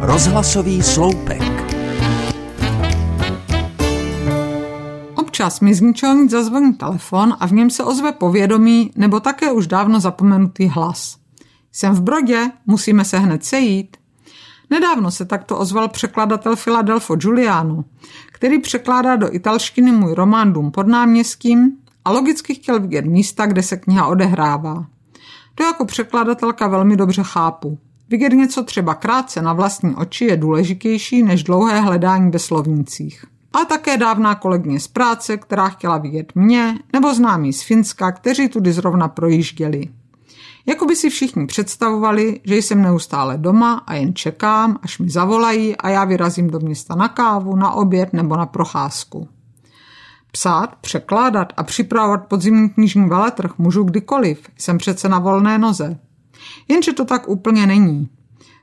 Rozhlasový sloupek. Občas mi z nic zazvoní telefon a v něm se ozve povědomí nebo také už dávno zapomenutý hlas. Jsem v Brodě, musíme se hned sejít. Nedávno se takto ozval překladatel Filadelfo Giuliano, který překládá do italštiny můj román Dům pod náměstím a logicky chtěl vidět místa, kde se kniha odehrává. To jako překladatelka velmi dobře chápu. Vidět něco třeba krátce na vlastní oči je důležitější než dlouhé hledání ve slovnících. A také dávná kolegyně z práce, která chtěla vidět mě, nebo známí z Finska, kteří tudy zrovna projížděli. Jako by si všichni představovali, že jsem neustále doma a jen čekám, až mi zavolají a já vyrazím do města na kávu, na oběd nebo na procházku. Psát, překládat a připravovat podzimní knižní veletrh můžu kdykoliv, jsem přece na volné noze. Jenže to tak úplně není.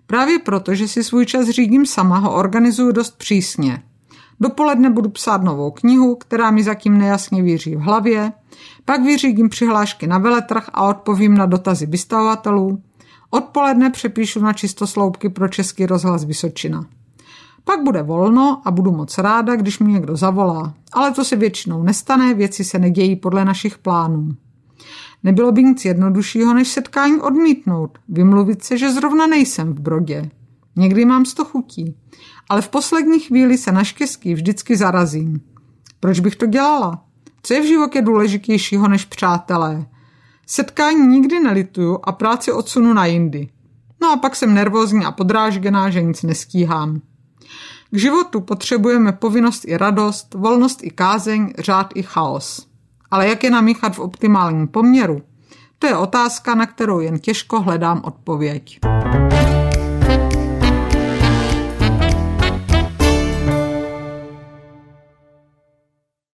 Právě proto, že si svůj čas řídím sama, ho organizuju dost přísně. Dopoledne budu psát novou knihu, která mi zatím nejasně víří v hlavě, pak vyřídím přihlášky na veletrh a odpovím na dotazy vystavovatelů. Odpoledne přepíšu na čistosloupky pro Český rozhlas Vysočina. Pak bude volno a budu moc ráda, když mi někdo zavolá. Ale to se většinou nestane, věci se nedějí podle našich plánů. Nebylo by nic jednoduššího, než setkání odmítnout, vymluvit se, že zrovna nejsem v Brodě. Někdy mám sto chutí, ale v poslední chvíli se naštěstí vždycky zarazím. Proč bych to dělala? Co je v životě důležitějšího než přátelé? Setkání nikdy nelituju a práci odsunu na jindy. No a pak jsem nervózní a podrážděná, že nic nestíhám. K životu potřebujeme povinnost i radost, volnost i kázeň, řád i chaos. Ale jak je namíchat v optimálním poměru? To je otázka, na kterou jen těžko hledám odpověď.